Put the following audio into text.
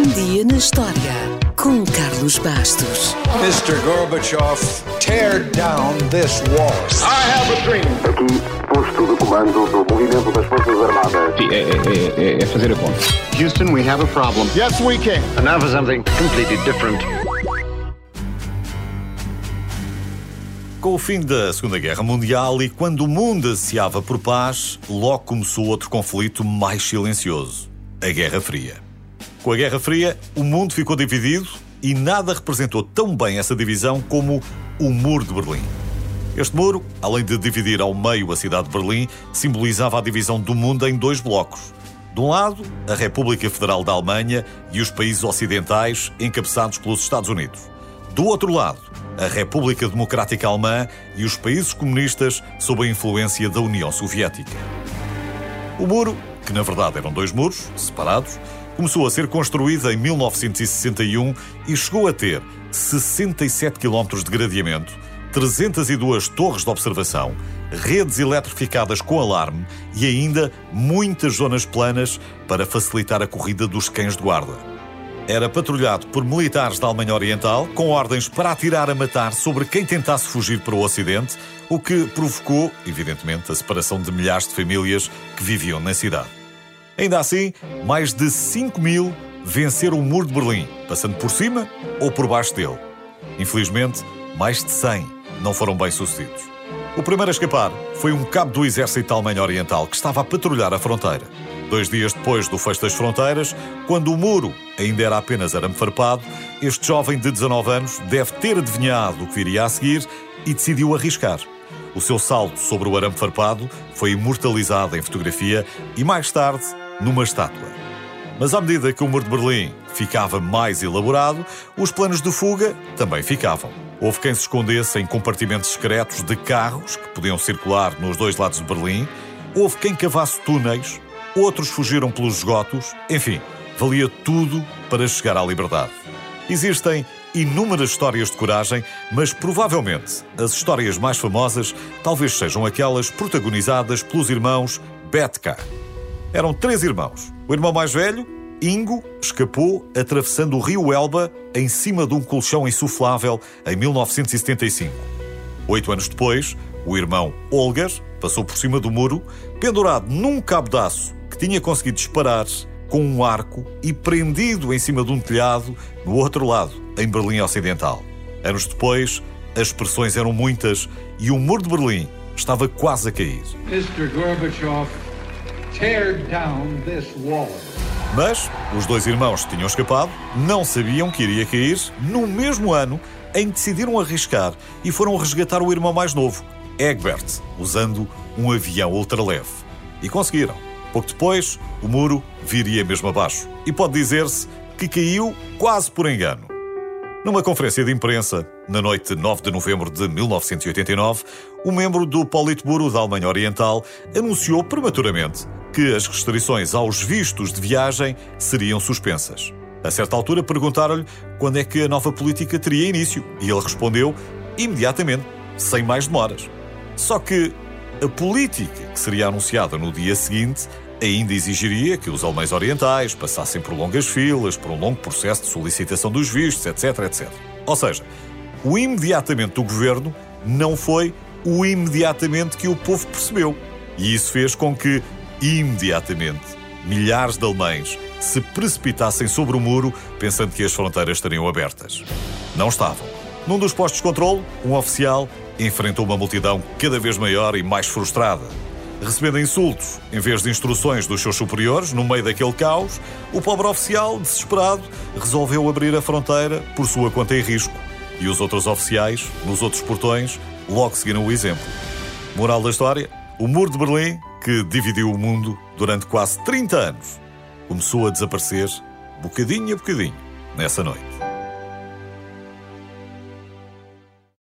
Um dia na história com Carlos Bastos. Mr. Gorbachev, tear down this wall. I have a dream. Aqui, posto de comando do movimento das Forças Armadas. Sim, é, é- é- é fazer a conta. Houston, we have a problem. Yes, we can. And now for something completely different. Com o fim da Segunda Guerra Mundial e quando o mundo ansiava por paz, logo começou outro conflito mais silencioso: a Guerra Fria. Com a Guerra Fria, o mundo ficou dividido e nada representou tão bem essa divisão como o Muro de Berlim. Este muro, além de dividir ao meio a cidade de Berlim, simbolizava a divisão do mundo em dois blocos. De um lado, a República Federal da Alemanha e os países ocidentais, encabeçados pelos Estados Unidos. Do outro lado, a República Democrática Alemã e os países comunistas sob a influência da União Soviética. O muro, que na verdade eram dois muros, separados, começou a ser construído em 1961 e chegou a ter 67 km de gradeamento, 302 torres de observação, redes eletrificadas com alarme e ainda muitas zonas planas para facilitar a corrida dos cães de guarda. Era patrulhado por militares da Alemanha Oriental, com ordens para atirar a matar sobre quem tentasse fugir para o Ocidente, o que provocou, evidentemente, a separação de milhares de famílias que viviam na cidade. Ainda assim, mais de 5 mil venceram o Muro de Berlim, passando por cima ou por baixo dele. Infelizmente, mais de 100 não foram bem-sucedidos. O primeiro a escapar foi um cabo do exército Alemanha Oriental que estava a patrulhar a fronteira. Dois dias depois do fecho das fronteiras, quando o muro ainda era apenas arame farpado, este jovem de 19 anos deve ter adivinhado o que viria a seguir e decidiu arriscar. O seu salto sobre o arame farpado foi imortalizado em fotografia e mais tarde numa estátua. Mas à medida que o muro de Berlim ficava mais elaborado, os planos de fuga também ficavam. Houve quem se escondesse em compartimentos secretos de carros que podiam circular nos dois lados de Berlim, houve quem cavasse túneis, outros fugiram pelos esgotos, enfim, valia tudo para chegar à liberdade. Existem inúmeras histórias de coragem, mas provavelmente as histórias mais famosas talvez sejam aquelas protagonizadas pelos irmãos Betka. Eram três irmãos. O irmão mais velho, Ingo, escapou atravessando o rio Elba em cima de um colchão insuflável em 1975. Oito anos depois, o irmão Olgar passou por cima do muro, pendurado num cabo de aço que tinha conseguido disparar com um arco e prendido em cima de um telhado no outro lado, em Berlim Ocidental. Anos depois, as pressões eram muitas e o muro de Berlim estava quase a cair. Mr. Gorbachev, Mas os dois irmãos tinham escapado não sabiam que iria cair no mesmo ano em que decidiram arriscar e foram resgatar o irmão mais novo, Egbert, usando um avião ultraleve. E conseguiram. Pouco depois, o muro viria mesmo abaixo. E pode dizer-se que caiu quase por engano. Numa conferência de imprensa, na noite de 9 de novembro de 1989, um membro do Politburo da Alemanha Oriental anunciou prematuramente que as restrições aos vistos de viagem seriam suspensas. A certa altura perguntaram-lhe quando é que a nova política teria início e ele respondeu imediatamente, sem mais demoras. Só que a política que seria anunciada no dia seguinte ainda exigiria que os alemães orientais passassem por longas filas, por um longo processo de solicitação dos vistos, etc, etc. Ou seja, o imediatamente do governo não foi o imediatamente que o povo percebeu. E isso fez com que, imediatamente, milhares de alemães se precipitassem sobre o muro pensando que as fronteiras estariam abertas. Não estavam. Num dos postos de controle, um oficial enfrentou uma multidão cada vez maior e mais frustrada. Recebendo insultos em vez de instruções dos seus superiores, no meio daquele caos, o pobre oficial, desesperado, resolveu abrir a fronteira por sua conta e risco. E os outros oficiais, nos outros portões, logo seguiram o exemplo. Moral da história: o muro de Berlim, que dividiu o mundo durante quase 30 anos, começou a desaparecer, bocadinho a bocadinho, nessa noite.